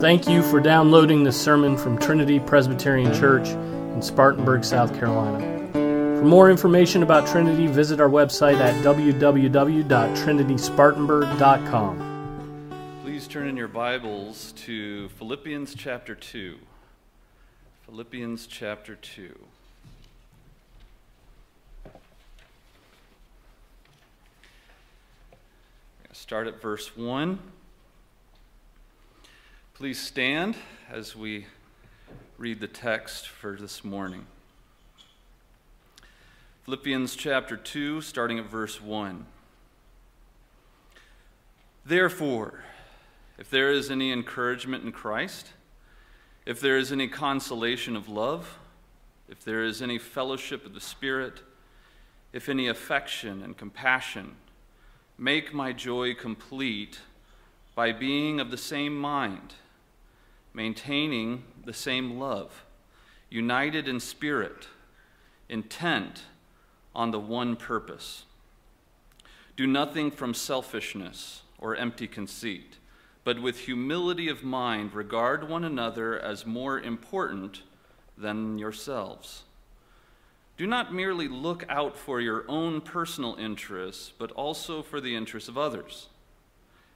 Thank you for downloading this sermon from Trinity Presbyterian Church in Spartanburg, South Carolina. For more information about Trinity, visit our website at www.trinityspartanburg.com. Please turn in your Bibles to Philippians chapter 2. Philippians chapter 2. Start at verse 1. Please stand as we read the text for this morning. Philippians chapter 2, starting at verse 1. Therefore, if there is any encouragement in Christ, if there is any consolation of love, if there is any fellowship of the Spirit, if any affection and compassion, make my joy complete by being of the same mind maintaining the same love, united in spirit, intent on the one purpose. Do nothing from selfishness or empty conceit, but with humility of mind regard one another as more important than yourselves. Do not merely look out for your own personal interests, but also for the interests of others.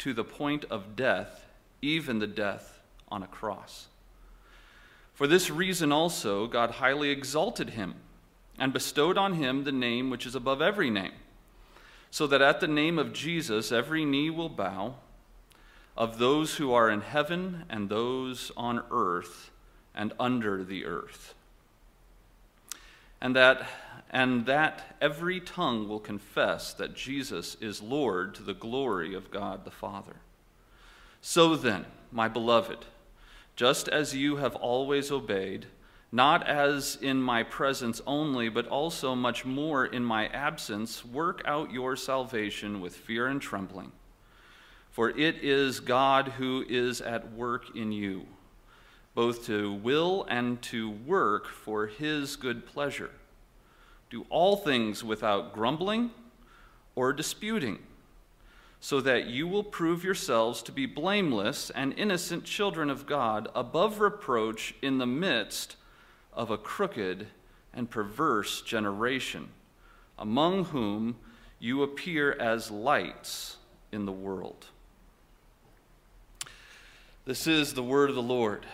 to the point of death, even the death on a cross. For this reason also, God highly exalted him and bestowed on him the name which is above every name, so that at the name of Jesus every knee will bow, of those who are in heaven and those on earth and under the earth. And that and that every tongue will confess that Jesus is Lord to the glory of God the Father. So then, my beloved, just as you have always obeyed, not as in my presence only, but also much more in my absence, work out your salvation with fear and trembling. For it is God who is at work in you, both to will and to work for his good pleasure. Do all things without grumbling or disputing, so that you will prove yourselves to be blameless and innocent children of God, above reproach in the midst of a crooked and perverse generation, among whom you appear as lights in the world. This is the word of the Lord.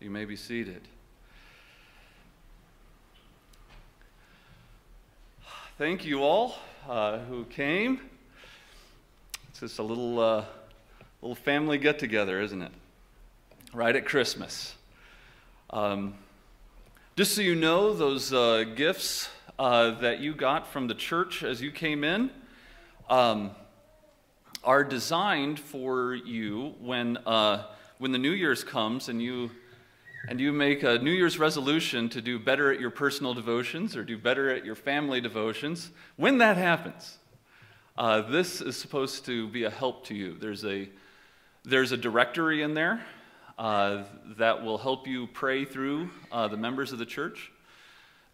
You may be seated. thank you all uh, who came. It's just a little, uh, little family get together, isn't it? Right at Christmas. Um, just so you know, those uh, gifts uh, that you got from the church as you came in um, are designed for you when, uh, when the New Year's comes and you and you make a New Year's resolution to do better at your personal devotions or do better at your family devotions, when that happens, uh, this is supposed to be a help to you. There's a, there's a directory in there uh, that will help you pray through uh, the members of the church.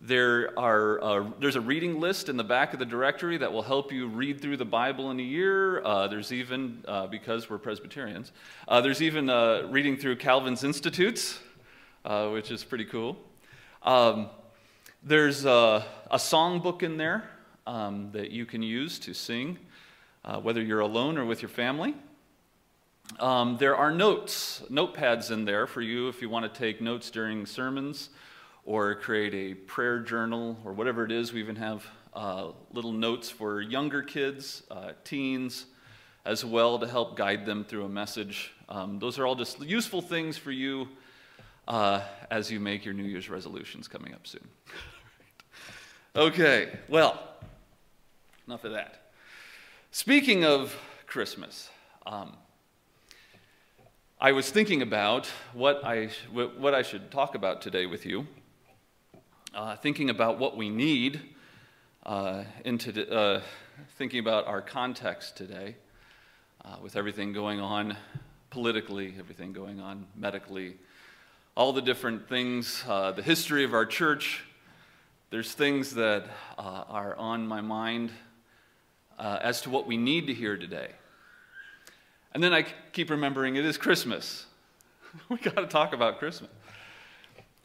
There are, uh, there's a reading list in the back of the directory that will help you read through the Bible in a year. Uh, there's even, uh, because we're Presbyterians, there's even reading through Calvin's Institutes uh, which is pretty cool. Um, there's a, a song book in there um, that you can use to sing, uh, whether you're alone or with your family. Um, there are notes, notepads in there for you if you want to take notes during sermons or create a prayer journal or whatever it is. We even have uh, little notes for younger kids, uh, teens, as well to help guide them through a message. Um, those are all just useful things for you uh, as you make your New Year's resolutions coming up soon. okay, well, enough of that. Speaking of Christmas, um, I was thinking about what I, what I should talk about today with you, uh, thinking about what we need, uh, into, uh, thinking about our context today, uh, with everything going on politically, everything going on medically, all the different things, uh, the history of our church. There's things that uh, are on my mind as to what we need to hear today. And then I keep remembering it is Christmas. we got to talk about Christmas.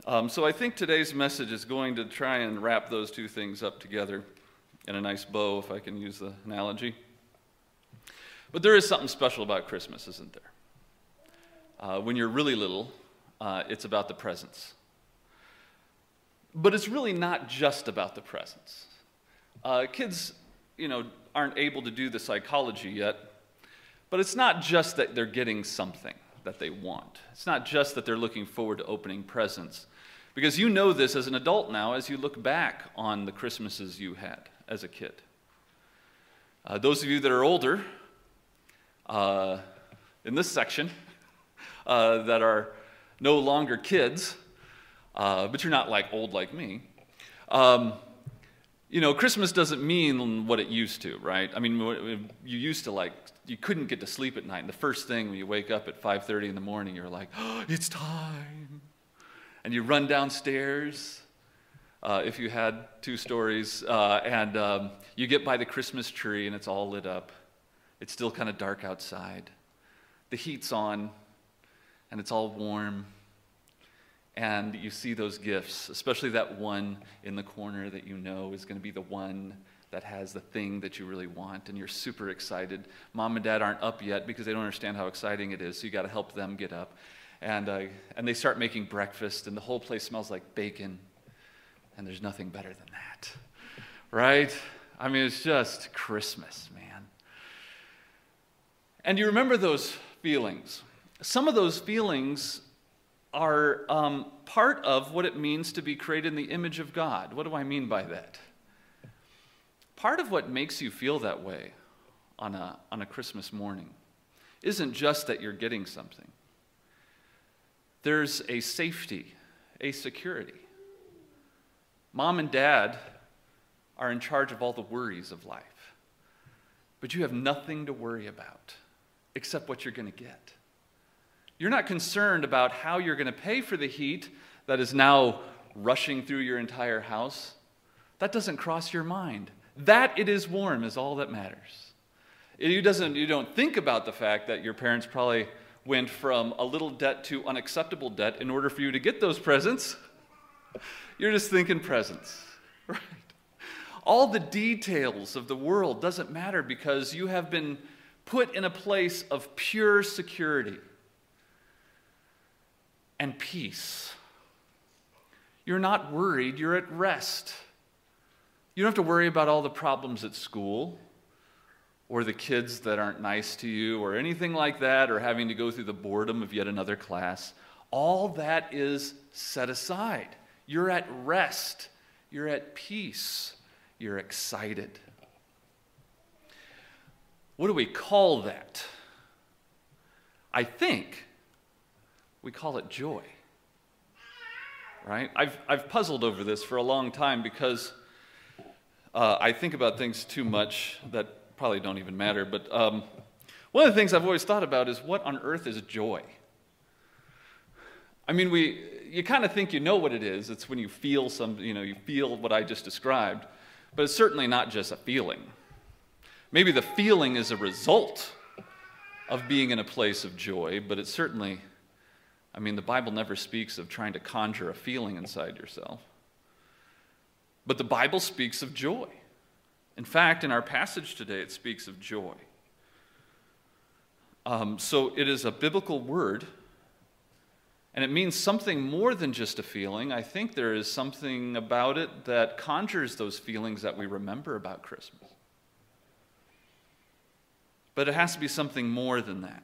Um, so I think today's message is going to try and wrap those two things up together in a nice bow, if I can use the analogy. But there is something special about Christmas, isn't there? Uh, when you're really little, uh, it's about the presents. But it's really not just about the presents. Uh, kids, you know, aren't able to do the psychology yet but it's not just that they're getting something that they want, it's not just that they're looking forward to opening presents. Because you know this as an adult now as you look back on the Christmases you had as a kid. Uh, those of you that are older, uh, in this section, uh, that are no longer kids, uh, but you're not like old like me. Um, you know, Christmas doesn't mean what it used to, right? I mean, you used to like you couldn't get to sleep at night. And the first thing when you wake up at 5:30 in the morning, you're like, oh, "It's time," and you run downstairs. Uh, if you had two stories, uh, and um, you get by the Christmas tree and it's all lit up. It's still kind of dark outside. The heat's on, and it's all warm. And you see those gifts, especially that one in the corner that you know is going to be the one that has the thing that you really want and you're super excited. Mom and dad aren't up yet because they don't understand how exciting it is, so you got to help them get up. And, uh, and they start making breakfast, and the whole place smells like bacon, and there's nothing better than that, right? I mean, it's just Christmas, man. And you remember those feelings. Some of those feelings are um, part of what it means to be created in the image of God. What do I mean by that? Part of what makes you feel that way on a, on a Christmas morning isn't just that you're getting something, there's a safety, a security. Mom and dad are in charge of all the worries of life, but you have nothing to worry about except what you're going to get. You're not concerned about how you're going to pay for the heat that is now rushing through your entire house. That doesn't cross your mind. That it is warm is all that matters. You, doesn't, you don't think about the fact that your parents probably went from a little debt to unacceptable debt in order for you to get those presents. You're just thinking presents, right? All the details of the world doesn't matter because you have been put in a place of pure security and peace. You're not worried, you're at rest. You don't have to worry about all the problems at school or the kids that aren't nice to you or anything like that or having to go through the boredom of yet another class. All that is set aside. You're at rest. You're at peace. You're excited. What do we call that? I think we call it joy. Right? I've, I've puzzled over this for a long time because uh, I think about things too much that probably don't even matter. But um, one of the things I've always thought about is what on earth is joy? I mean, we, you kind of think you know what it is. It's when you feel some, you know, you feel what I just described. But it's certainly not just a feeling. Maybe the feeling is a result of being in a place of joy, but it's certainly, I mean, the Bible never speaks of trying to conjure a feeling inside yourself. But the Bible speaks of joy. In fact, in our passage today, it speaks of joy. Um, so it is a biblical word, and it means something more than just a feeling. I think there is something about it that conjures those feelings that we remember about Christmas. But it has to be something more than that.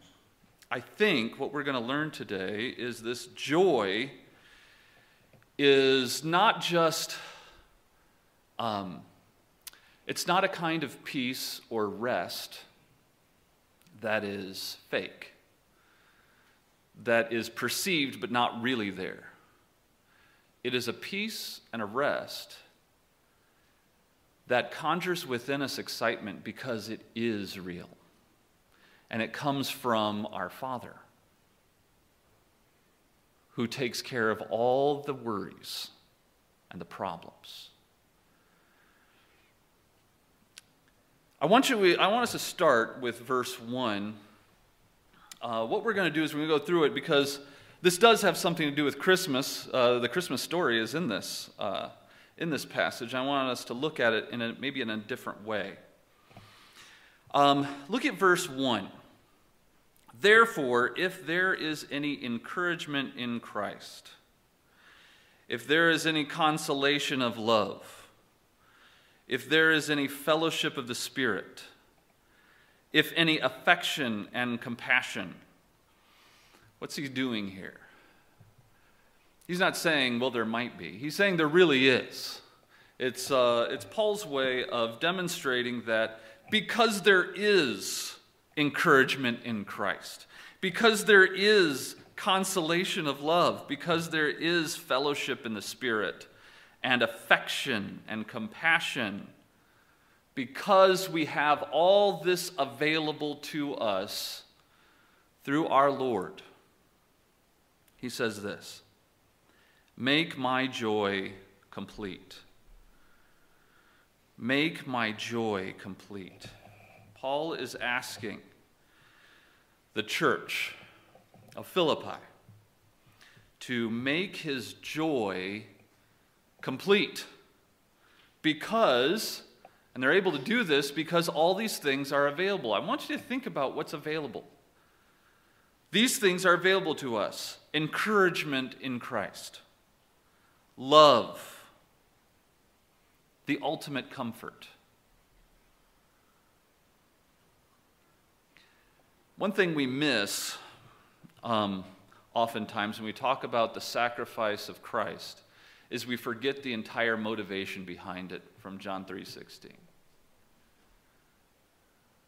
I think what we're going to learn today is this joy is not just um, it's not a kind of peace or rest that is fake. that is perceived but not really there. It is a peace and a rest that conjures within us excitement because it is real. And it comes from our Father, who takes care of all the worries and the problems. I want, you, I want us to start with verse 1. Uh, what we're going to do is we're going to go through it because this does have something to do with Christmas. Uh, the Christmas story is in this, uh, in this passage. I want us to look at it in a, maybe in a different way. Um, look at verse 1. Therefore, if there is any encouragement in Christ, if there is any consolation of love, if there is any fellowship of the Spirit, if any affection and compassion, what's he doing here? He's not saying, well, there might be. He's saying there really is. It's, uh, it's Paul's way of demonstrating that because there is encouragement in Christ, because there is consolation of love, because there is fellowship in the Spirit, and affection and compassion, because we have all this available to us through our Lord, he says this Make my joy complete. Make my joy complete. Paul is asking the church of Philippi to make his joy complete because, and they're able to do this because all these things are available. I want you to think about what's available. These things are available to us encouragement in Christ, love the ultimate comfort. One thing we miss um, oftentimes when we talk about the sacrifice of Christ is we forget the entire motivation behind it from John 3:16.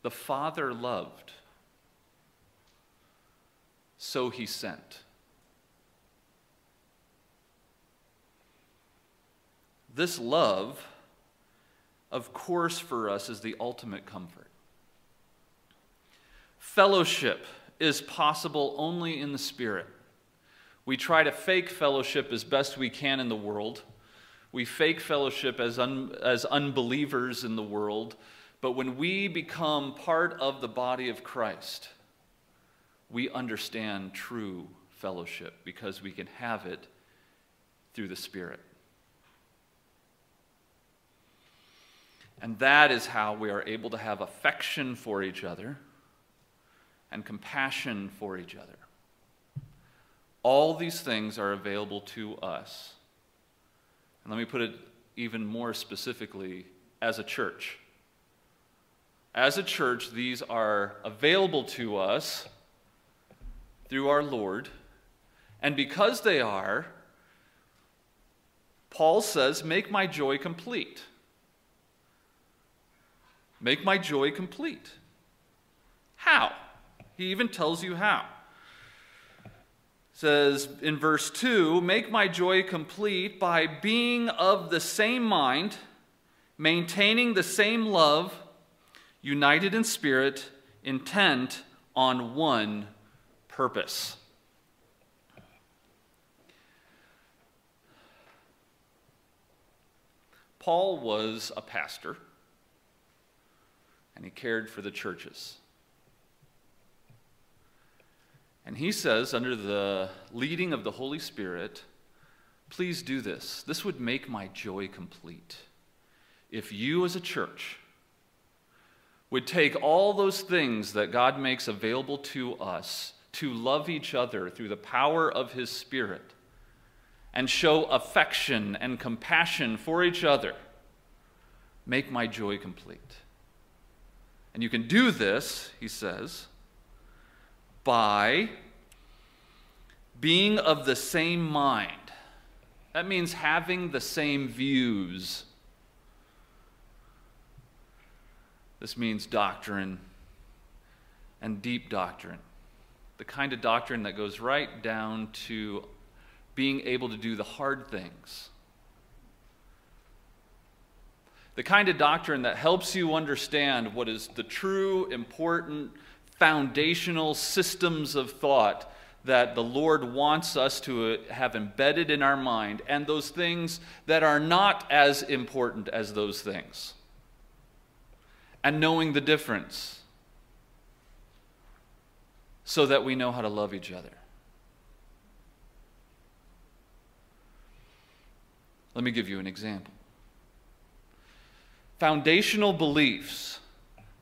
The Father loved, so he sent. This love of course, for us is the ultimate comfort. Fellowship is possible only in the Spirit. We try to fake fellowship as best we can in the world. We fake fellowship as, un, as unbelievers in the world. But when we become part of the body of Christ, we understand true fellowship because we can have it through the Spirit. And that is how we are able to have affection for each other and compassion for each other. All these things are available to us. And let me put it even more specifically as a church. As a church, these are available to us through our Lord. And because they are, Paul says, make my joy complete. Make my joy complete. How? He even tells you how. says in verse 2 Make my joy complete by being of the same mind, maintaining the same love, united in spirit, intent on one purpose. Paul was a pastor and he cared for the churches. And he says, under the leading of the Holy Spirit, please do this. This would make my joy complete. If you, as a church, would take all those things that God makes available to us to love each other through the power of His Spirit and show affection and compassion for each other, make my joy complete. And you can do this, he says, by being of the same mind. That means having the same views. This means doctrine and deep doctrine. the kind of doctrine that goes right down to being able to do the hard things. The kind of doctrine that helps you understand what is the true, important, foundational systems of thought that the Lord wants us to uh, have embedded in our mind, and those things that are not as important as those things. And knowing the difference so that we know how to love each other. Let me give you an example. Foundational beliefs.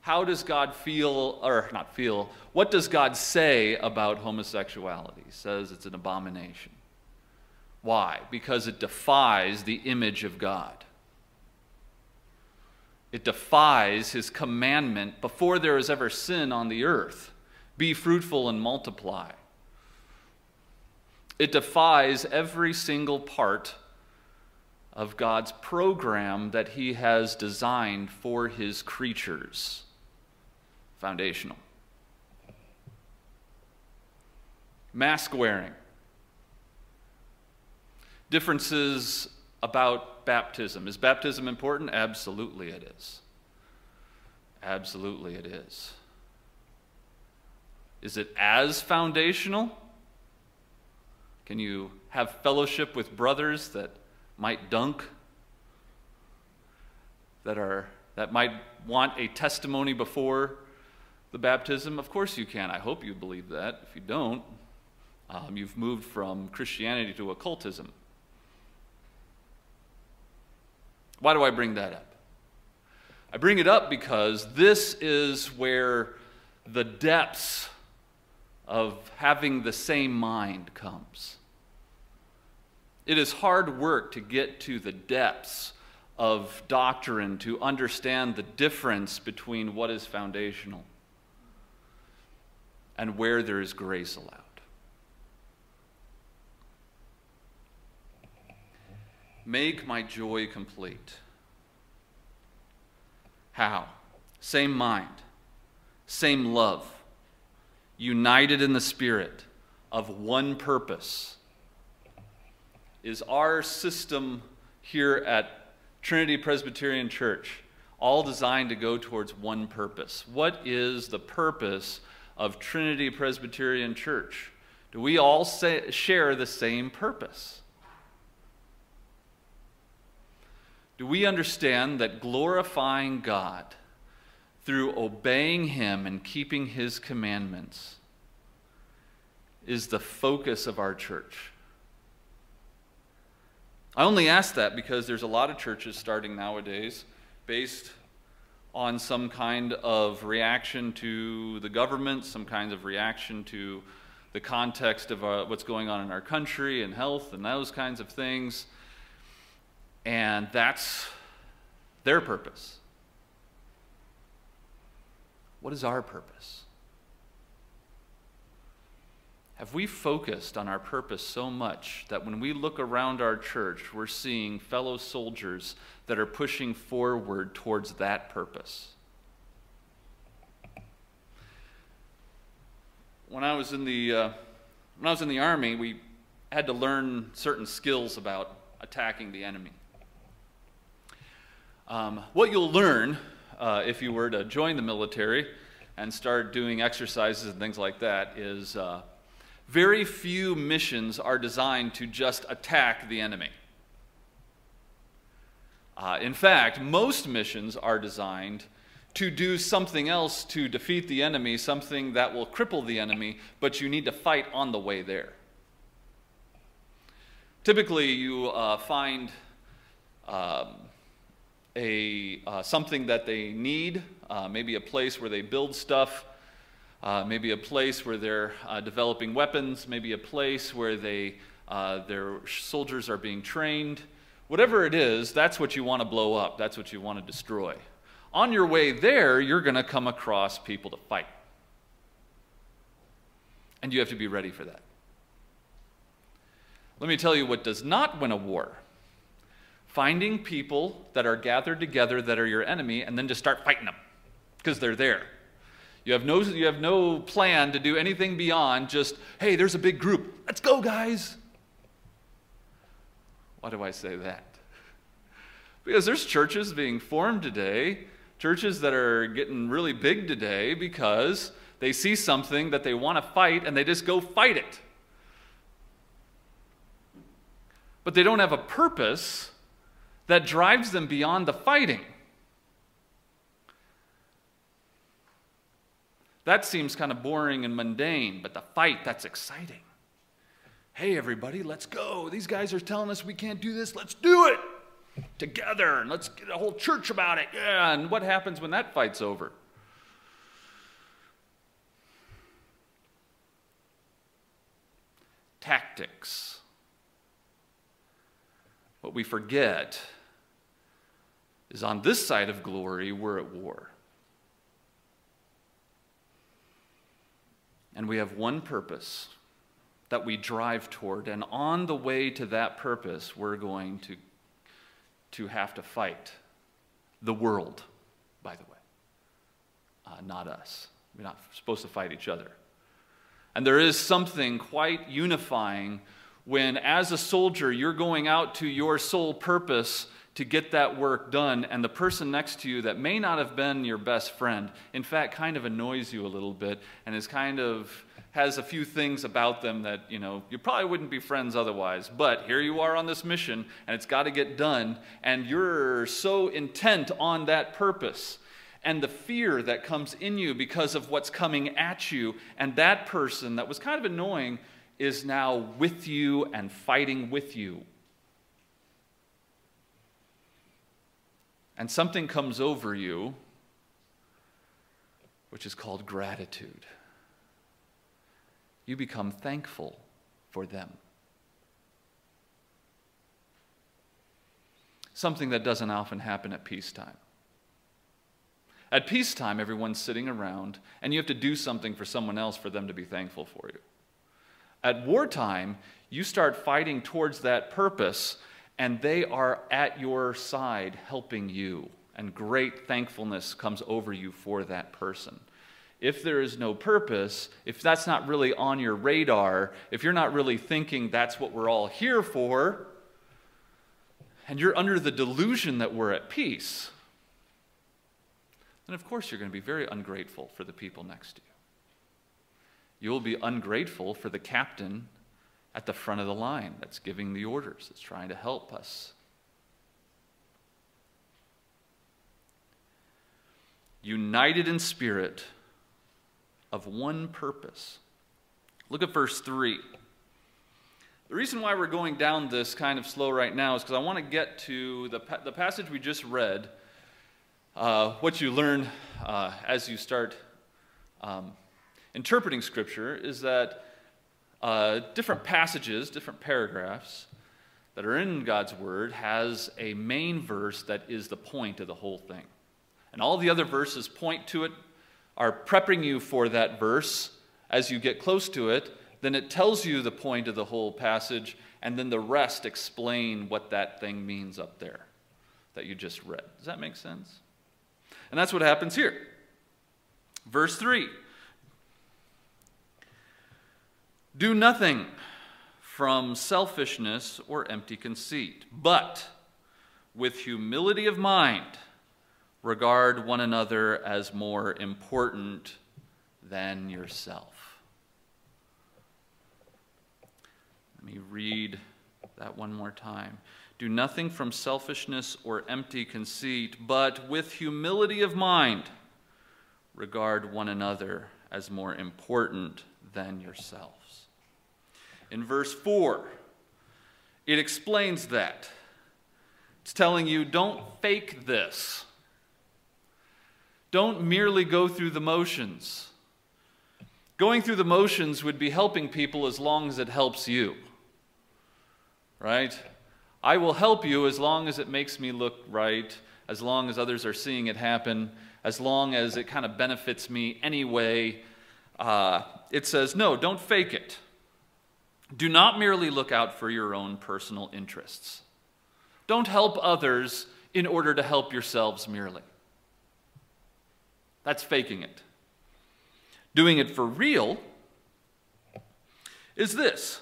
How does God feel, or not feel, what does God say about homosexuality? He says it's an abomination. Why? Because it defies the image of God. It defies his commandment before there is ever sin on the earth be fruitful and multiply. It defies every single part of God's program that He has designed for His creatures. Foundational. Mask wearing. Differences about baptism. Is baptism important? Absolutely it is. Absolutely it is. Is it as foundational? Can you have fellowship with brothers that might dunk? That are that might want a testimony before the baptism? Of course you can. I hope you believe that. If you don't, um, you've moved from Christianity to occultism. Why do I bring that up? I bring it up because this is where the depths of having the same mind comes. It is hard work to get to the depths of doctrine, to understand the difference between what is foundational and where there is grace allowed. Make my joy complete. How? Same mind, same love united in the Spirit, of one purpose. Is our system here at Trinity Presbyterian Church all designed to go towards one purpose? What is the purpose of Trinity Presbyterian Church? Do we all say, share the same purpose? Do we understand that glorifying God through obeying Him and keeping His commandments is the focus of our church. I only ask that because there's a lot of churches starting nowadays based on some kind of reaction to the government, some kind of reaction to the context of uh, what's going on in our country and health and those kinds of things. And that's their purpose. What is our purpose? Have we focused on our purpose so much that when we look around our church, we're seeing fellow soldiers that are pushing forward towards that purpose? When I was in the, uh, when I was in the Army, we had to learn certain skills about attacking the enemy. Um, what you'll learn uh, if you were to join the military and start doing exercises and things like that, is uh, very few missions are designed to just attack the enemy. Uh, in fact, most missions are designed to do something else to defeat the enemy, something that will cripple the enemy, but you need to fight on the way there. Typically, you uh, find um, a, uh, something that they need, uh, maybe a place where they build stuff, uh, maybe a place where they're uh, developing weapons, maybe a place where they, uh, their soldiers are being trained. Whatever it is, that's what you want to blow up, that's what you want to destroy. On your way there, you're going to come across people to fight. And you have to be ready for that. Let me tell you what does not win a war finding people that are gathered together that are your enemy and then just start fighting them because they're there. You have no, you have no plan to do anything beyond just, hey, there's a big group. Let's go, guys. Why do I say that? Because there's churches being formed today, churches that are getting really big today because they see something that they want to fight and they just go fight it. But they don't have a purpose that drives them beyond the fighting. That seems kind of boring and mundane, but the fight, that's exciting. Hey, everybody, let's go. These guys are telling us we can't do this. Let's do it together and let's get a whole church about it. Yeah, and what happens when that fight's over? Tactics. What we forget is on this side of glory, we're at war. And we have one purpose that we drive toward. And on the way to that purpose, we're going to, to have to fight the world, by the way, uh, not us. We're not supposed to fight each other. And there is something quite unifying when, as a soldier, you're going out to your sole purpose to get that work done, and the person next to you that may not have been your best friend, in fact, kind of annoys you a little bit and is kind of has a few things about them that, you know, you probably wouldn't be friends otherwise. But here you are on this mission, and it's got to get done, and you're so intent on that purpose. And the fear that comes in you because of what's coming at you, and that person that was kind of annoying is now with you and fighting with you. And something comes over you, which is called gratitude. You become thankful for them. Something that doesn't often happen at peacetime. At peacetime, everyone's sitting around, and you have to do something for someone else for them to be thankful for you. At wartime, you start fighting towards that purpose and they are at your side helping you, and great thankfulness comes over you for that person. If there is no purpose, if that's not really on your radar, if you're not really thinking that's what we're all here for, and you're under the delusion that we're at peace, then of course you're going to be very ungrateful for the people next to you. You will be ungrateful for the captain at the front of the line that's giving the orders, that's trying to help us. United in spirit of one purpose. Look at verse 3. The reason why we're going down this kind of slow right now is because I want to get to the, the passage we just read. Uh, what you learn uh, as you start um, interpreting Scripture is that uh, different passages, different paragraphs that are in God's Word has a main verse that is the point of the whole thing. And all the other verses point to it, are prepping you for that verse as you get close to it. Then it tells you the point of the whole passage, and then the rest explain what that thing means up there that you just read. Does that make sense? And that's what happens here. Verse 3 Do nothing from selfishness or empty conceit, but with humility of mind, regard one another as more important than yourself. Let me read that one more time. Do nothing from selfishness or empty conceit, but with humility of mind, regard one another as more important than yourselves. in verse 4. It explains that. It's telling you don't fake this. Don't merely go through the motions. Going through the motions would be helping people as long as it helps you. Right? I will help you as long as it makes me look right, as long as others are seeing it happen, as long as it kind of benefits me anyway. Uh, it says, no, don't fake it. Do not merely look out for your own personal interests. Don't help others in order to help yourselves merely. That's faking it. doing it for real, is this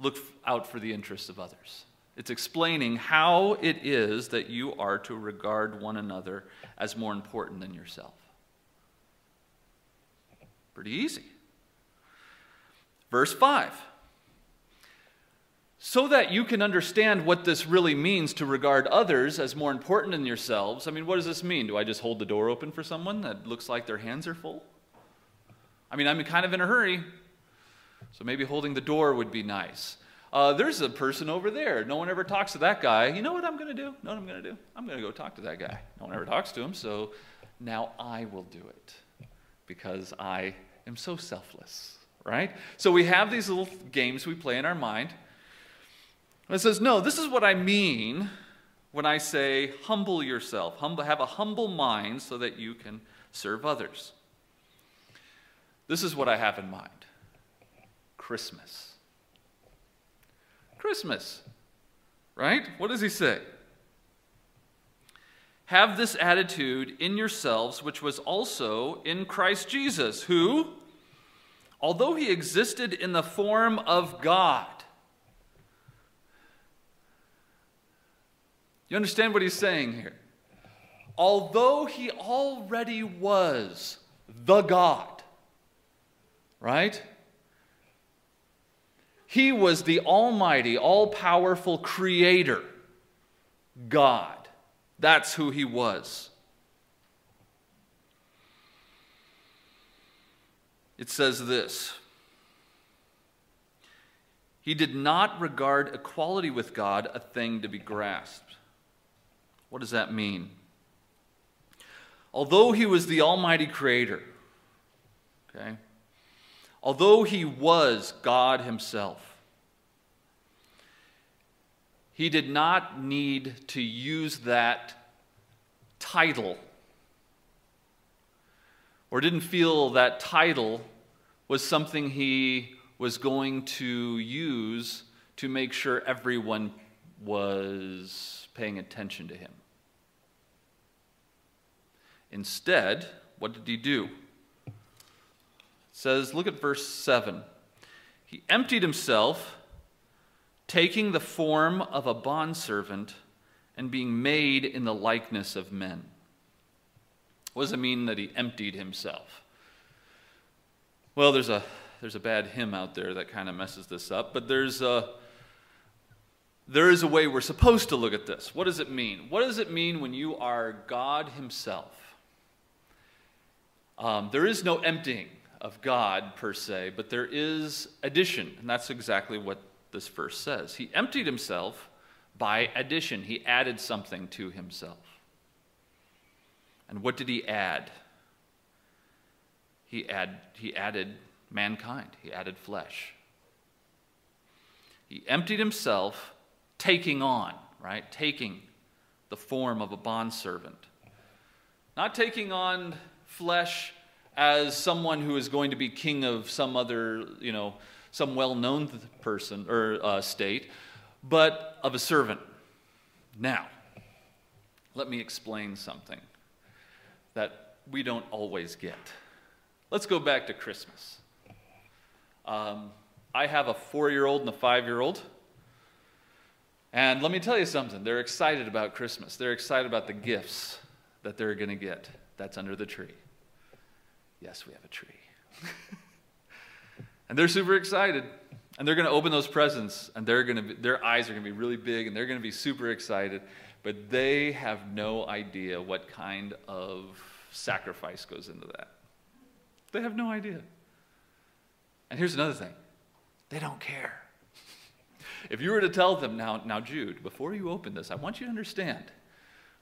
look out for the interests of others. It's explaining how it is that you are to regard one another as more important than yourself. Pretty easy. Verse 5 so that you can understand what this really means to regard others as more important than yourselves. I mean, what does this mean? Do I just hold the door open for someone that looks like their hands are full? I mean, I'm kind of in a hurry, so maybe holding the door would be nice. Uh, there's a person over there. No one ever talks to that guy. You know what I'm going to do? know what I'm going to do? I'm going to go talk to that guy. No one ever talks to him, so now I will do it because I am so selfless, right? So we have these little games we play in our mind and it says, no, this is what I mean when I say humble yourself, humble, have a humble mind so that you can serve others. This is what I have in mind Christmas. Christmas, right? What does he say? Have this attitude in yourselves, which was also in Christ Jesus, who, although he existed in the form of God, You understand what he's saying here? Although he already was the God, right? He was the almighty, all powerful creator, God. That's who he was. It says this He did not regard equality with God a thing to be grasped what does that mean? Although he was the Almighty Creator, okay, although he was God Himself, he did not need to use that title or didn't feel that title was something he was going to use to make sure everyone was paying attention to him. Instead, what did he do? It says, look at verse 7. He emptied himself, taking the form of a bondservant and being made in the likeness of men. What does it mean that he emptied himself? Well, there's a, there's a bad hymn out there that kind of messes this up, but there's a, there is a way we're supposed to look at this. What does it mean? What does it mean when you are God Himself? Um, there is no emptying of God per se, but there is addition, and that's exactly what this verse says. He emptied himself by addition, he added something to himself. And what did he add? He, add, he added mankind, he added flesh. He emptied himself, taking on, right? Taking the form of a bondservant. Not taking on flesh as someone who is going to be king of some other, you know, some well known person or uh, state, but of a servant. Now, let me explain something that we don't always get. Let's go back to Christmas. Um, I have a four year old and a five year old. And let me tell you something, they're excited about Christmas. They're excited about the gifts that they're going to get. That's under the tree. Yes, we have a tree. and they're super excited. And they're going to open those presents, and they're to be, their eyes are going to be really big, and they're going to be super excited. But they have no idea what kind of sacrifice goes into that. They have no idea. And here's another thing they don't care. If you were to tell them, now, now, Jude, before you open this, I want you to understand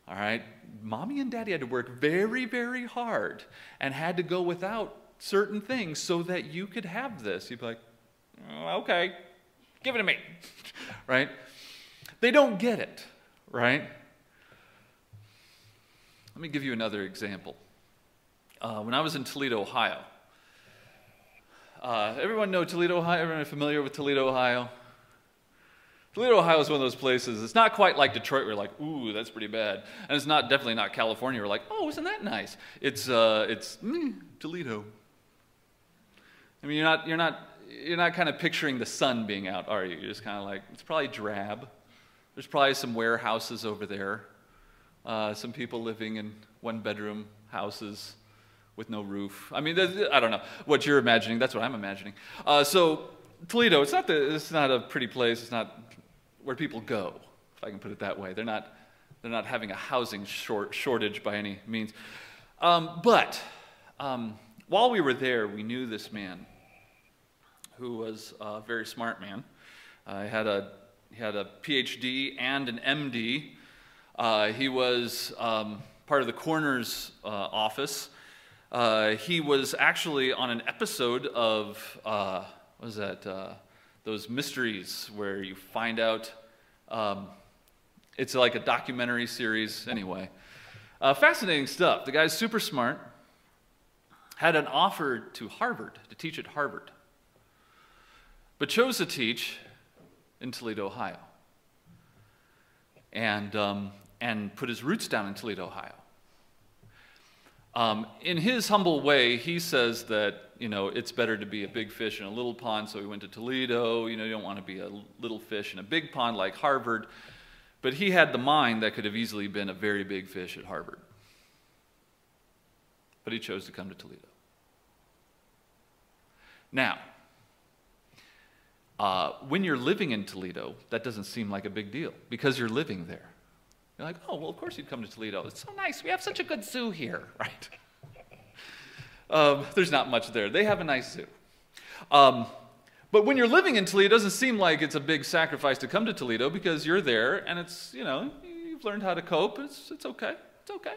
all right? Mommy and daddy had to work very, very hard and had to go without certain things so that you could have this. You'd be like, oh, okay, give it to me, right? They don't get it, right? Let me give you another example. Uh, when I was in Toledo, Ohio, uh, everyone know Toledo, Ohio? Everyone familiar with Toledo, Ohio? Toledo, Ohio is one of those places. It's not quite like Detroit. Where you're like, ooh, that's pretty bad, and it's not definitely not California. We're like, oh, isn't that nice? It's uh, it's mm, Toledo. I mean, you're not you're not you're not kind of picturing the sun being out, are you? You're just kind of like it's probably drab. There's probably some warehouses over there. Uh, some people living in one bedroom houses with no roof. I mean, I don't know what you're imagining. That's what I'm imagining. Uh, so Toledo, it's not the, it's not a pretty place. It's not where people go, if I can put it that way. They're not they're not having a housing short, shortage by any means. Um, but um, while we were there, we knew this man who was a very smart man. He had a he had a PhD and an MD. Uh, he was um, part of the coroner's uh, office. Uh, he was actually on an episode of uh, what was that? Uh, those mysteries where you find out. Um, it's like a documentary series, anyway. Uh, fascinating stuff. The guy's super smart. Had an offer to Harvard to teach at Harvard, but chose to teach in Toledo, Ohio, and um, and put his roots down in Toledo, Ohio. Um, in his humble way, he says that you know it's better to be a big fish in a little pond. So he went to Toledo. You know, you don't want to be a little fish in a big pond like Harvard. But he had the mind that could have easily been a very big fish at Harvard. But he chose to come to Toledo. Now, uh, when you're living in Toledo, that doesn't seem like a big deal because you're living there. You're like, oh, well, of course you'd come to Toledo. It's so nice. We have such a good zoo here, right? um, there's not much there. They have a nice zoo. Um, but when you're living in Toledo, it doesn't seem like it's a big sacrifice to come to Toledo because you're there and it's, you know, you've learned how to cope. It's, it's okay. It's okay.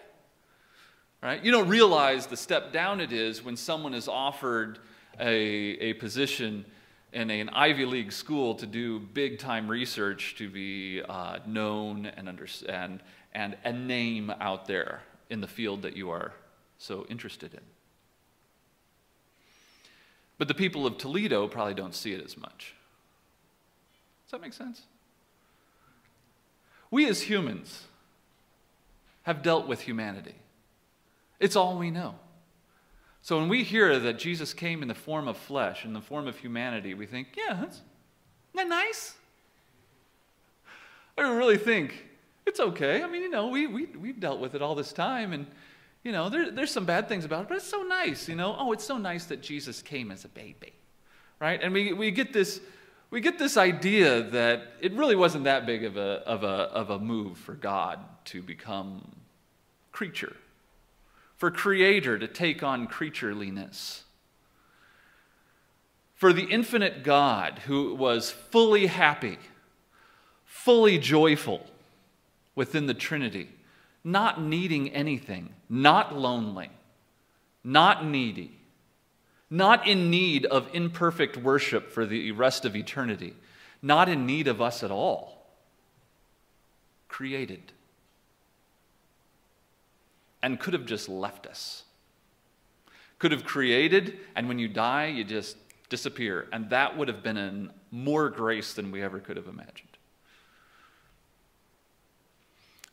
Right? You don't realize the step down it is when someone is offered a, a position in an Ivy League school to do big time research, to be uh, known and, understand, and a name out there in the field that you are so interested in. But the people of Toledo probably don't see it as much. Does that make sense? We as humans have dealt with humanity. It's all we know. So when we hear that Jesus came in the form of flesh, in the form of humanity, we think, yeah, that's, that nice? I really think it's okay. I mean, you know, we, we, we've dealt with it all this time, and, you know, there, there's some bad things about it, but it's so nice, you know. Oh, it's so nice that Jesus came as a baby, right? And we, we, get this, we get this idea that it really wasn't that big of a, of, a, of a move for God to become creature for Creator to take on creatureliness. For the infinite God who was fully happy, fully joyful within the Trinity, not needing anything, not lonely, not needy, not in need of imperfect worship for the rest of eternity, not in need of us at all, created and could have just left us. Could have created, and when you die, you just disappear. And that would have been in more grace than we ever could have imagined.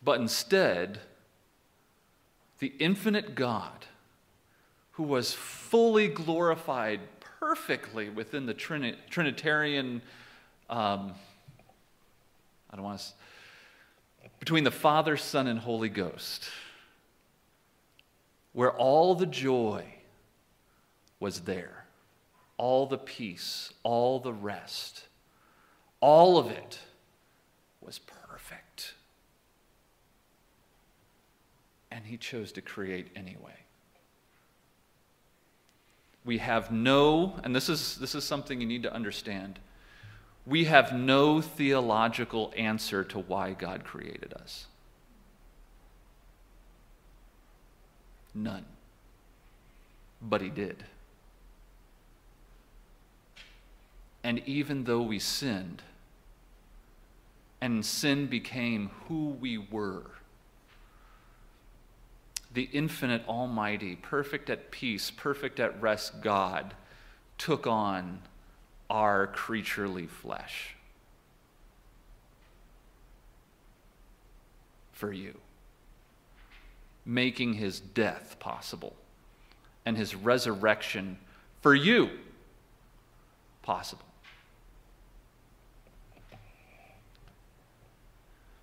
But instead, the infinite God, who was fully glorified perfectly within the Trini- Trinitarian, um, I don't want to, between the Father, Son, and Holy Ghost where all the joy was there, all the peace, all the rest, all of it was perfect. And he chose to create anyway. We have no, and this is, this is something you need to understand. We have no theological answer to why God created us. None. But he did. And even though we sinned, and sin became who we were, the infinite, almighty, perfect at peace, perfect at rest God took on our creaturely flesh. for you, making his death possible and his resurrection for you possible.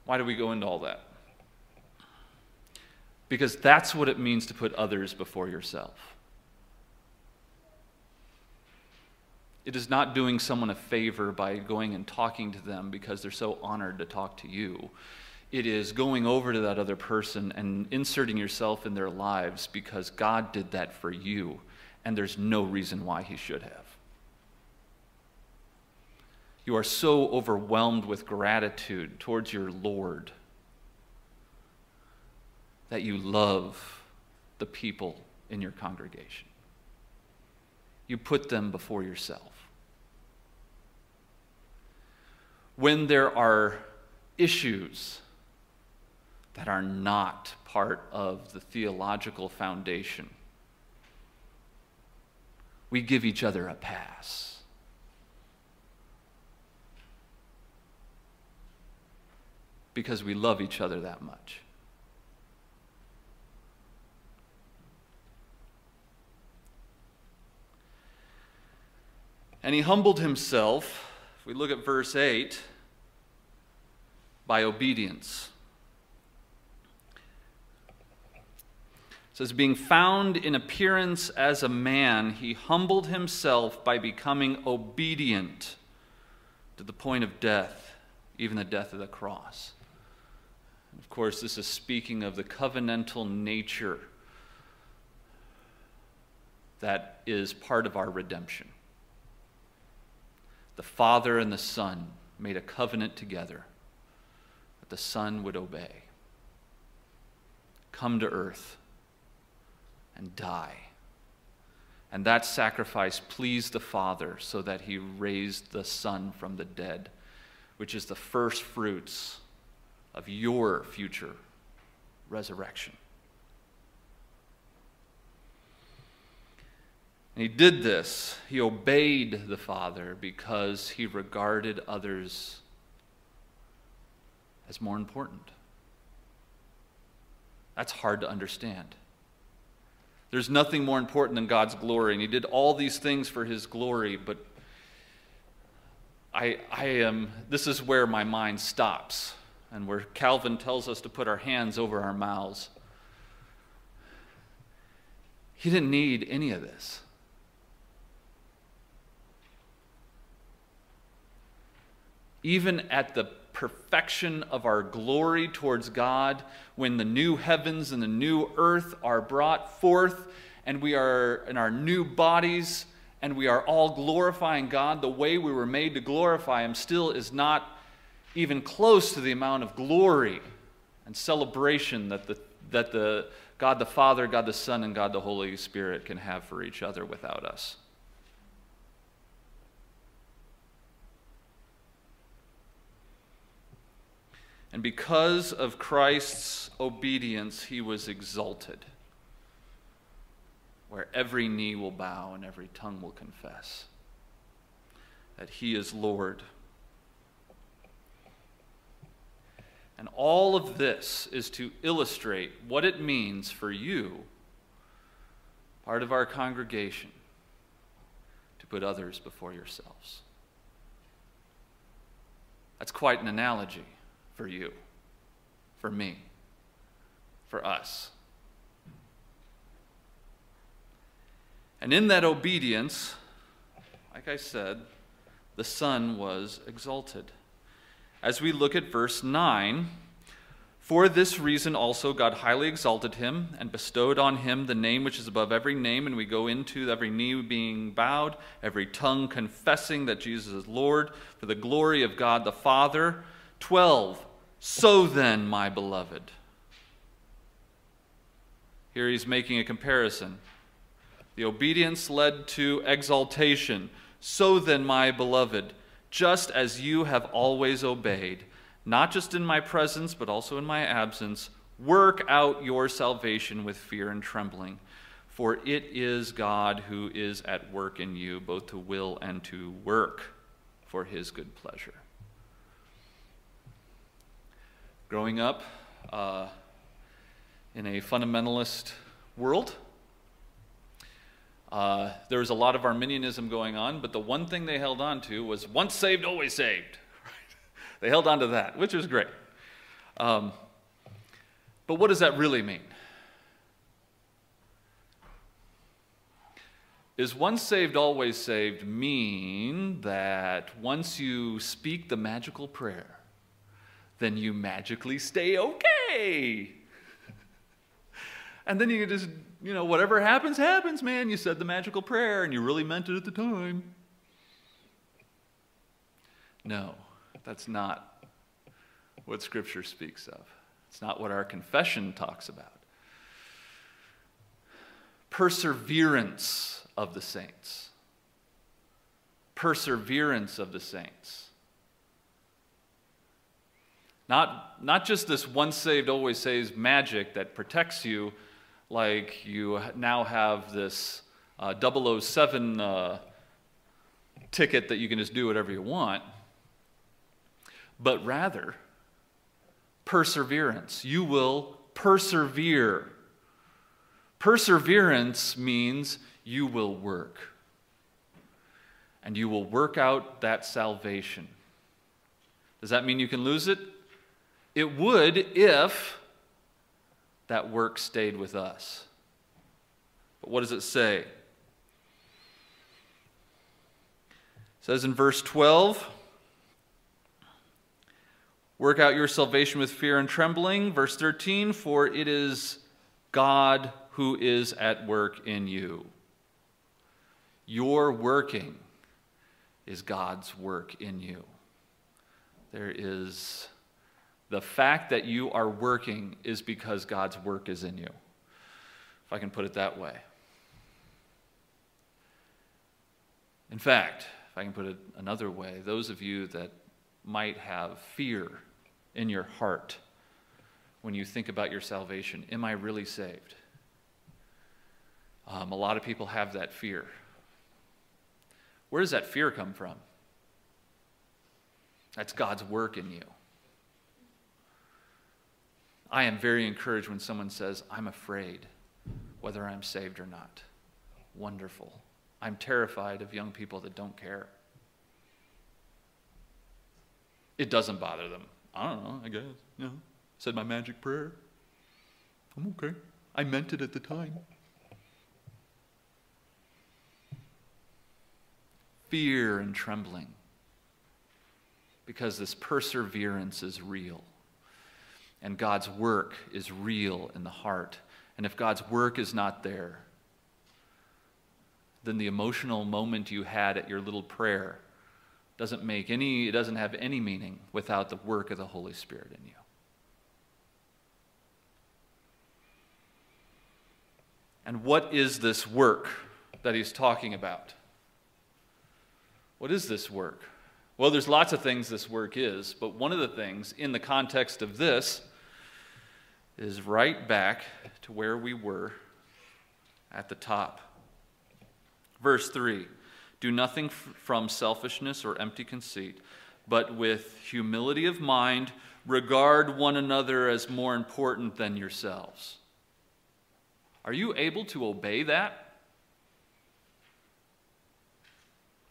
Why do we go into all that? Because that's what it means to put others before yourself. It is not doing someone a favor by going and talking to them because they're so honored to talk to you. It is going over to that other person and inserting yourself in their lives because God did that for you, and there's no reason why He should have. You are so overwhelmed with gratitude towards your Lord that you love the people in your congregation. You put them before yourself. When there are issues that are not part of the theological foundation, we give each other a pass. Because we love each other that much. And he humbled himself, if we look at verse 8, by obedience. It says, being found in appearance as a man, he humbled himself by becoming obedient to the point of death, even the death of the cross. Of course, this is speaking of the covenantal nature that is part of our redemption. The Father and the Son made a covenant together that the Son would obey, come to earth, and die. And that sacrifice pleased the Father so that he raised the Son from the dead, which is the first fruits of your future resurrection. And he did this. He obeyed the Father because he regarded others as more important. That's hard to understand. There's nothing more important than God's glory, and he did all these things for his glory, but I, I am, this is where my mind stops and where Calvin tells us to put our hands over our mouths. He didn't need any of this. even at the perfection of our glory towards God, when the new heavens and the new earth are brought forth, and we are in our new bodies, and we are all glorifying God the way we were made to glorify Him, still is not even close to the amount of glory and celebration that the, that the God the Father, God the Son, and God the Holy Spirit can have for each other without us. And because of Christ's obedience, he was exalted, where every knee will bow and every tongue will confess that he is Lord. And all of this is to illustrate what it means for you, part of our congregation, to put others before yourselves. That's quite an analogy for you, for me, for us. And in that obedience, like I said, the Son was exalted. As we look at verse 9, for this reason also God highly exalted him and bestowed on him the name which is above every name. And we go into every knee being bowed, every tongue confessing that Jesus is Lord, for the glory of God the Father. 12. So then, my beloved. Here he's making a comparison. The obedience led to exaltation. So then, my beloved, just as you have always obeyed, not just in my presence, but also in my absence, work out your salvation with fear and trembling. For it is God who is at work in you, both to will and to work for his good pleasure. Growing up, uh, in a fundamentalist world. Uh, there was a lot of Arminianism going on, but the one thing they held on to was once saved, always saved. they held on to that, which was great. Um, but what does that really mean? Is once saved, always saved mean that once you speak the magical prayer, then you magically stay okay? and then you just, you know, whatever happens, happens, man. You said the magical prayer and you really meant it at the time. No, that's not what Scripture speaks of. It's not what our confession talks about. Perseverance of the saints. Perseverance of the saints. Not, not just this once saved, always saved magic that protects you, like you now have this uh, 007 uh, ticket that you can just do whatever you want, but rather perseverance. You will persevere. Perseverance means you will work. And you will work out that salvation. Does that mean you can lose it? It would if that work stayed with us. But what does it say? It says in verse 12, Work out your salvation with fear and trembling. Verse 13, for it is God who is at work in you. Your working is God's work in you. There is the fact that you are working is because God's work is in you. If I can put it that way. In fact, if I can put it another way, those of you that might have fear in your heart when you think about your salvation. Am I really saved? Um, a lot of people have that fear. Where does that fear come from? That's God's work in you. I am very encouraged when someone says, I'm afraid whether I'm saved or not. Wonderful. I'm terrified of young people that don't care. It doesn't bother them. I don't know, I guess. You know, said my magic prayer. I'm okay. I meant it at the time. Fear and trembling. Because this perseverance is real. And God's work is real in the heart. And if God's work is not there, then the emotional moment you had at your little prayer doesn't make any, it doesn't have any meaning without the work of the Holy Spirit in you. And what is this work that he's talking about? What is this work? Well, there's lots of things this work is, but one of the things in the context of this is right back to where we were at the top. Verse 3 do nothing from selfishness or empty conceit, but with humility of mind, regard one another as more important than yourselves. Are you able to obey that?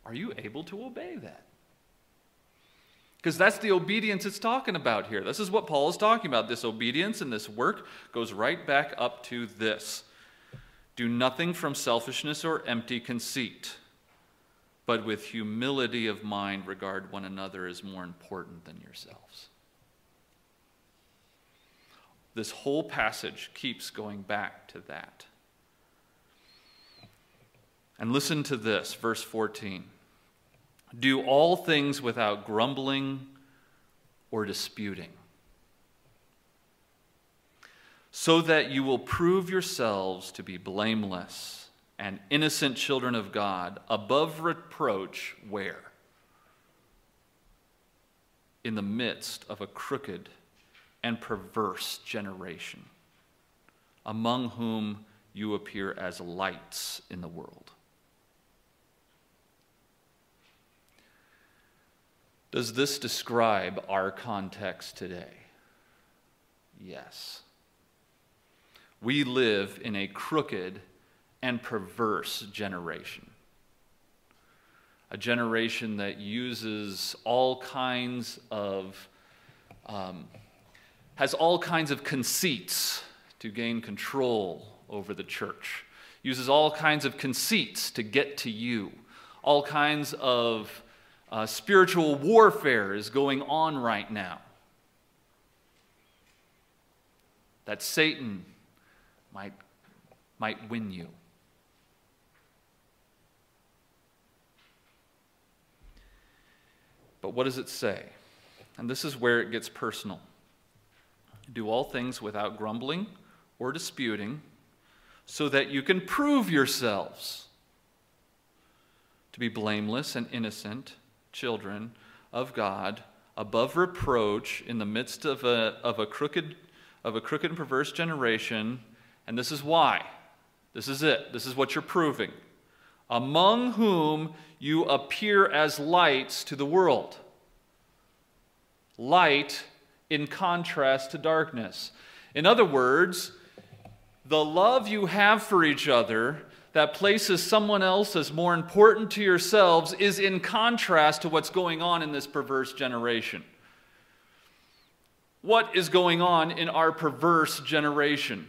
Are you able to obey that? Because that's the obedience it's talking about here. This is what Paul is talking about. This obedience and this work goes right back up to this. Do nothing from selfishness or empty conceit but with humility of mind regard one another as more important than yourselves. This whole passage keeps going back to that. And listen to this, verse 14. Do all things without grumbling or disputing, so that you will prove yourselves to be blameless and innocent children of God above reproach where? In the midst of a crooked and perverse generation, among whom you appear as lights in the world. Does this describe our context today? Yes. We live in a crooked and perverse generation. A generation that uses all kinds of, um, has all kinds of conceits to gain control over the church, uses all kinds of conceits to get to you, all kinds of uh, spiritual warfare is going on right now. That Satan might, might win you. But what does it say? And this is where it gets personal. Do all things without grumbling or disputing, so that you can prove yourselves to be blameless and innocent children of God, above reproach in the midst of a, of a crooked of a crooked and perverse generation and this is why. This is it. This is what you're proving. Among whom you appear as lights to the world. Light in contrast to darkness. In other words, the love you have for each other that places someone else as more important to yourselves is in contrast to what's going on in this perverse generation. What is going on in our perverse generation?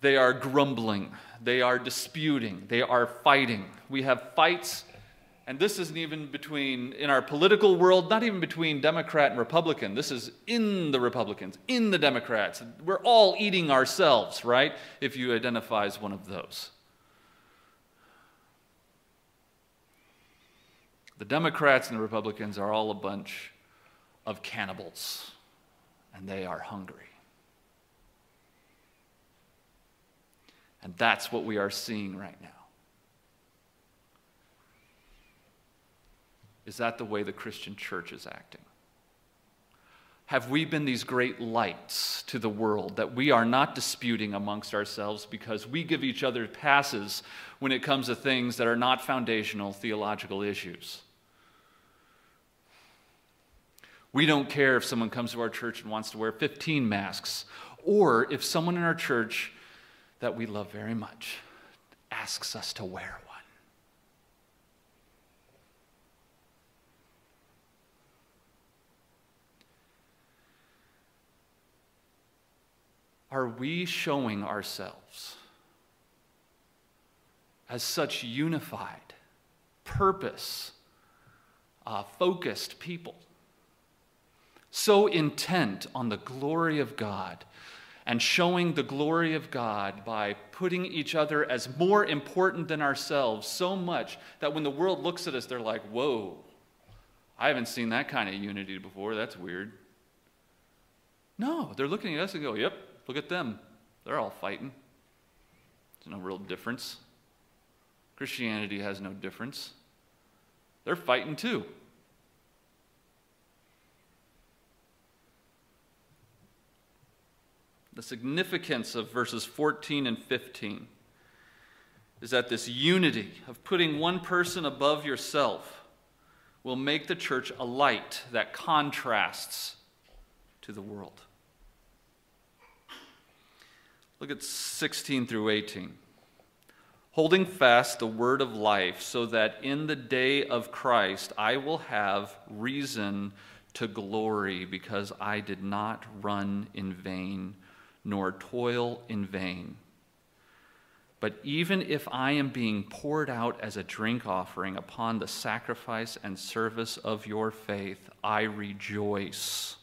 They are grumbling. They are disputing. They are fighting. We have fights, and this isn't even between, in our political world, not even between Democrat and Republican. This is in the Republicans, in the Democrats. We're all eating ourselves, right? If you identify as one of those. The Democrats and the Republicans are all a bunch of cannibals, and they are hungry. And that's what we are seeing right now. Is that the way the Christian church is acting? Have we been these great lights to the world that we are not disputing amongst ourselves because we give each other passes when it comes to things that are not foundational theological issues? We don't care if someone comes to our church and wants to wear 15 masks, or if someone in our church that we love very much asks us to wear one. Are we showing ourselves as such unified, purpose uh, focused people? So intent on the glory of God and showing the glory of God by putting each other as more important than ourselves so much that when the world looks at us, they're like, whoa, I haven't seen that kind of unity before. That's weird. No, they're looking at us and go, yep, look at them. They're all fighting. There's no real difference. Christianity has no difference. They're fighting too. The significance of verses 14 and 15 is that this unity of putting one person above yourself will make the church a light that contrasts to the world. Look at 16 through 18. Holding fast the word of life, so that in the day of Christ I will have reason to glory, because I did not run in vain nor toil in vain. But even if I am being poured out as a drink offering upon the sacrifice and service of your faith, I rejoice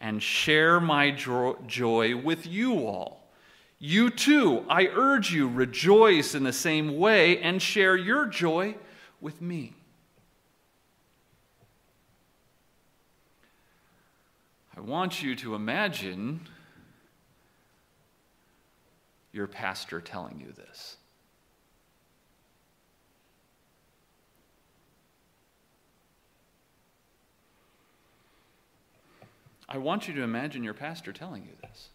and share my joy with you all. You too, I urge you, rejoice in the same way and share your joy with me. I want you to imagine your pastor telling you this. I want you to imagine your pastor telling you this.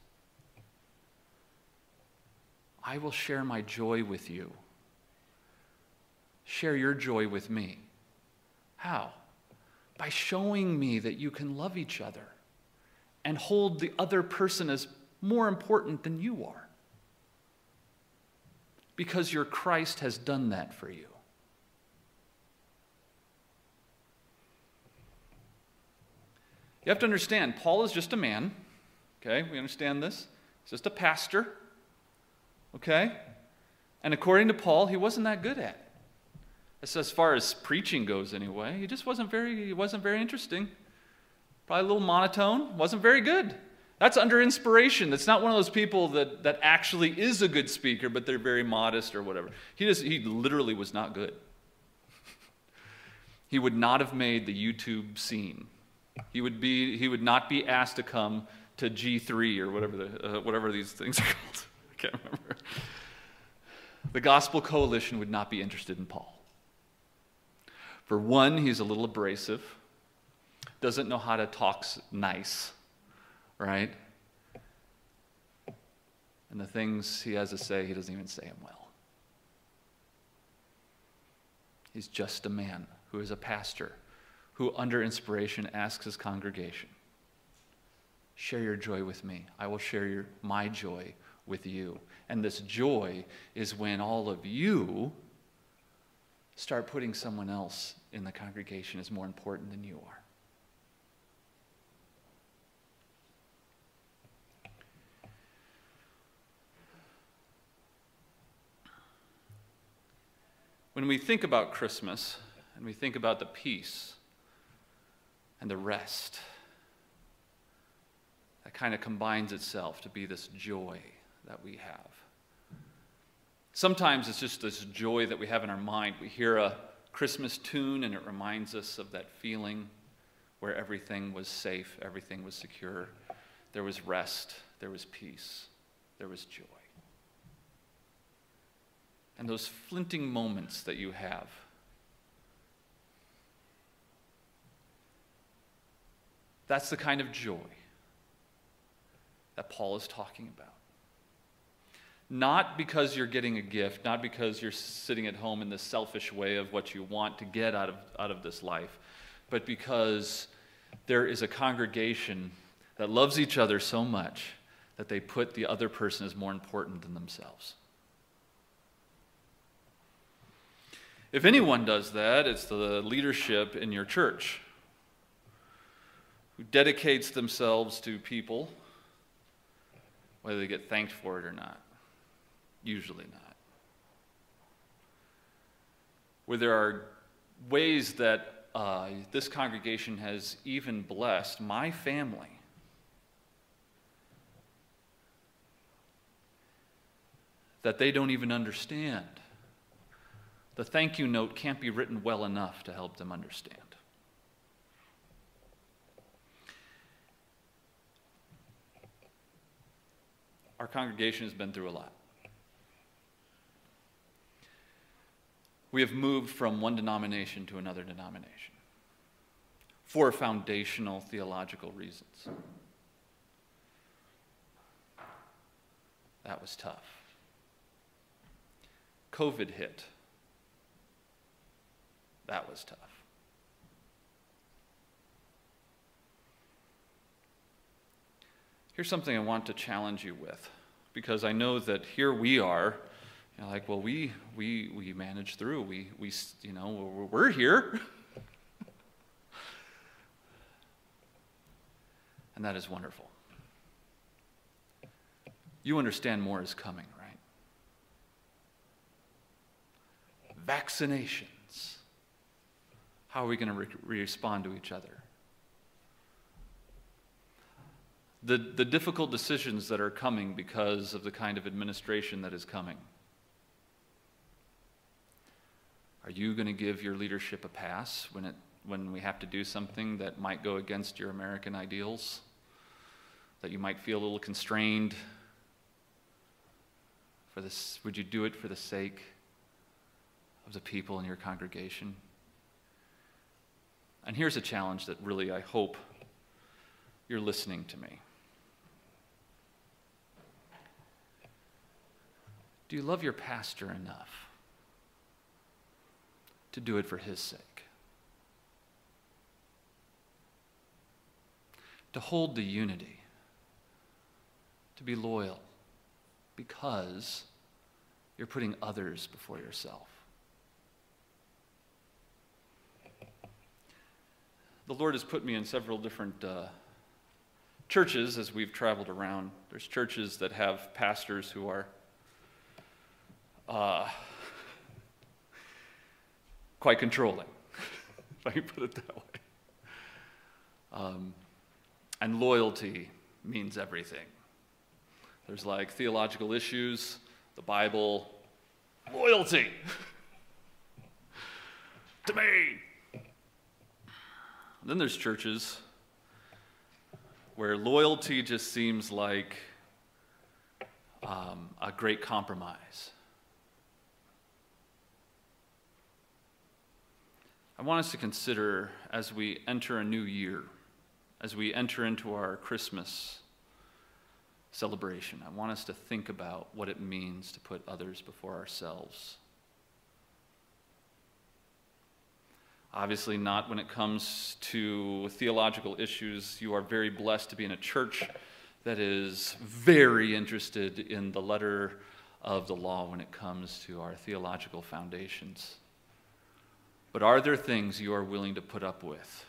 I will share my joy with you. Share your joy with me. How? By showing me that you can love each other and hold the other person as more important than you are. Because your Christ has done that for you. You have to understand, Paul is just a man. Okay, we understand this. He's just a pastor. Okay? And according to Paul, he wasn't that good at it. As far as preaching goes, anyway. He just wasn't very, he wasn't very interesting. Probably a little monotone. Wasn't very good. That's under inspiration. That's not one of those people that, that actually is a good speaker, but they're very modest or whatever. He, just, he literally was not good. he would not have made the YouTube scene. He would, be, he would not be asked to come to G3 or whatever, the, uh, whatever these things are called. I can't remember. The Gospel Coalition would not be interested in Paul. For one, he's a little abrasive, doesn't know how to talk nice, right? And the things he has to say, he doesn't even say them well. He's just a man who is a pastor who, under inspiration, asks his congregation, Share your joy with me. I will share your, my joy with you. And this joy is when all of you start putting someone else in the congregation as more important than you are. When we think about Christmas and we think about the peace and the rest, that kind of combines itself to be this joy that we have. Sometimes it's just this joy that we have in our mind. We hear a Christmas tune and it reminds us of that feeling where everything was safe, everything was secure. There was rest, there was peace, there was joy. And those flinting moments that you have. That's the kind of joy that Paul is talking about. Not because you're getting a gift, not because you're sitting at home in the selfish way of what you want to get out of, out of this life, but because there is a congregation that loves each other so much that they put the other person as more important than themselves. If anyone does that, it's the leadership in your church who dedicates themselves to people, whether they get thanked for it or not. Usually not. Where there are ways that uh, this congregation has even blessed my family. That they don't even understand. The thank you note can't be written well enough to help them understand. Our congregation has been through a lot. We have moved from one denomination to another denomination for foundational theological reasons. That was tough. COVID hit. That was tough. Here's something I want to challenge you with because I know that here we are you're like, well, we, we, we managed through. We, we, you know, we're here. and that is wonderful. You understand more is coming, right? Vaccinations. How are we going to re- respond to each other? The, the difficult decisions that are coming because of the kind of administration that is coming. Are you going to give your leadership a pass when, it, when we have to do something that might go against your American ideals? That you might feel a little constrained? For this, would you do it for the sake of the people in your congregation? And here's a challenge that really I hope you're listening to me. Do you love your pastor enough? To do it for His sake? to hold the unity, to be loyal, because you're putting others before yourself. The Lord has put me in several different uh, churches as we've traveled around. There's churches that have pastors who are uh, quite controlling, if I can put it that way. Um, and loyalty means everything. There's like theological issues, the Bible, loyalty to me. then there's churches where loyalty just seems like um, a great compromise. I want us to consider as we enter a new year, as we enter into our Christmas celebration, I want us to think about what it means to put others before ourselves. Obviously, not when it comes to theological issues. You are very blessed to be in a church that is very interested in the letter of the law when it comes to our theological foundations. But are there things you are willing to put up with?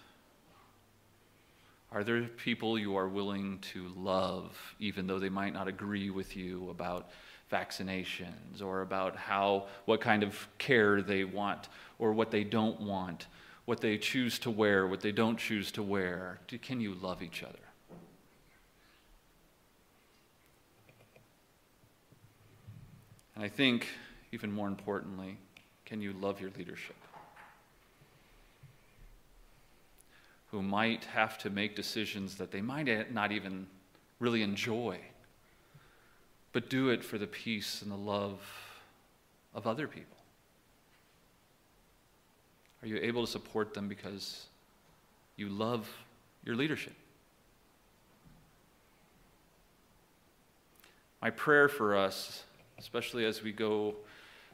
Are there people you are willing to love, even though they might not agree with you about vaccinations or about how, what kind of care they want or what they don't want, what they choose to wear, what they don't choose to wear? Can you love each other? And I think, even more importantly, can you love your leadership? Who might have to make decisions that they might not even really enjoy, but do it for the peace and the love of other people. Are you able to support them because you love your leadership? My prayer for us, especially as we go,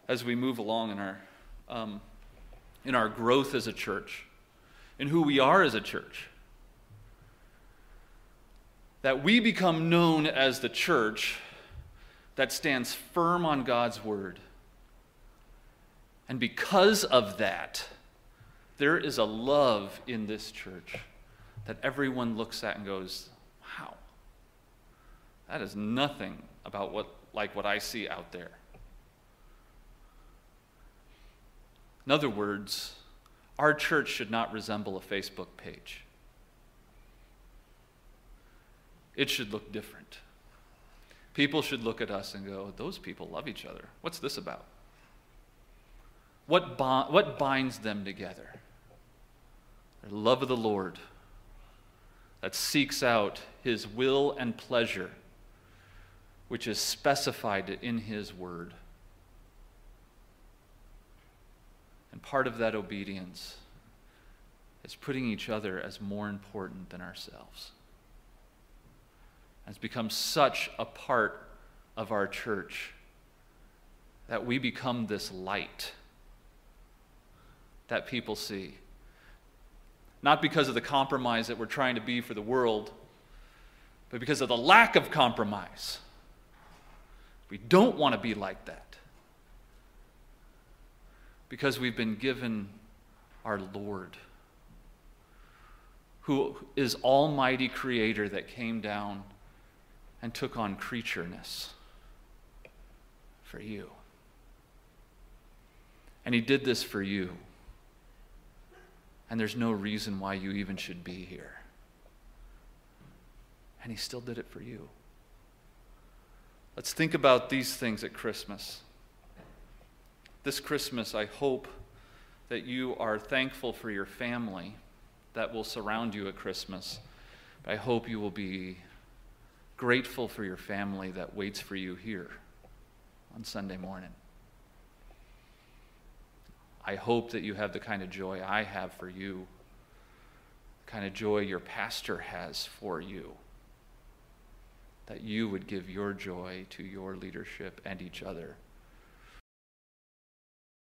as we move along in our, um, in our growth as a church, in who we are as a church, that we become known as the church that stands firm on God's word. And because of that, there is a love in this church that everyone looks at and goes, wow, that is nothing about what, like what I see out there. In other words, our church should not resemble a Facebook page. It should look different. People should look at us and go, those people love each other. What's this about? What, bond, what binds them together? Their love of the Lord that seeks out his will and pleasure, which is specified in his word. And part of that obedience is putting each other as more important than ourselves. It's become such a part of our church that we become this light that people see not because of the compromise that we're trying to be for the world, but because of the lack of compromise. We don't want to be like that. Because we've been given our Lord, who is Almighty Creator that came down and took on creatureness for you. And He did this for you and there's no reason why you even should be here. And he still did it for you. Let's think about these things at Christmas. This Christmas, I hope that you are thankful for your family that will surround you at Christmas. I hope you will be grateful for your family that waits for you here on Sunday morning. I hope that you have the kind of joy I have for you, the kind of joy your pastor has for you. That you would give your joy to your leadership and each other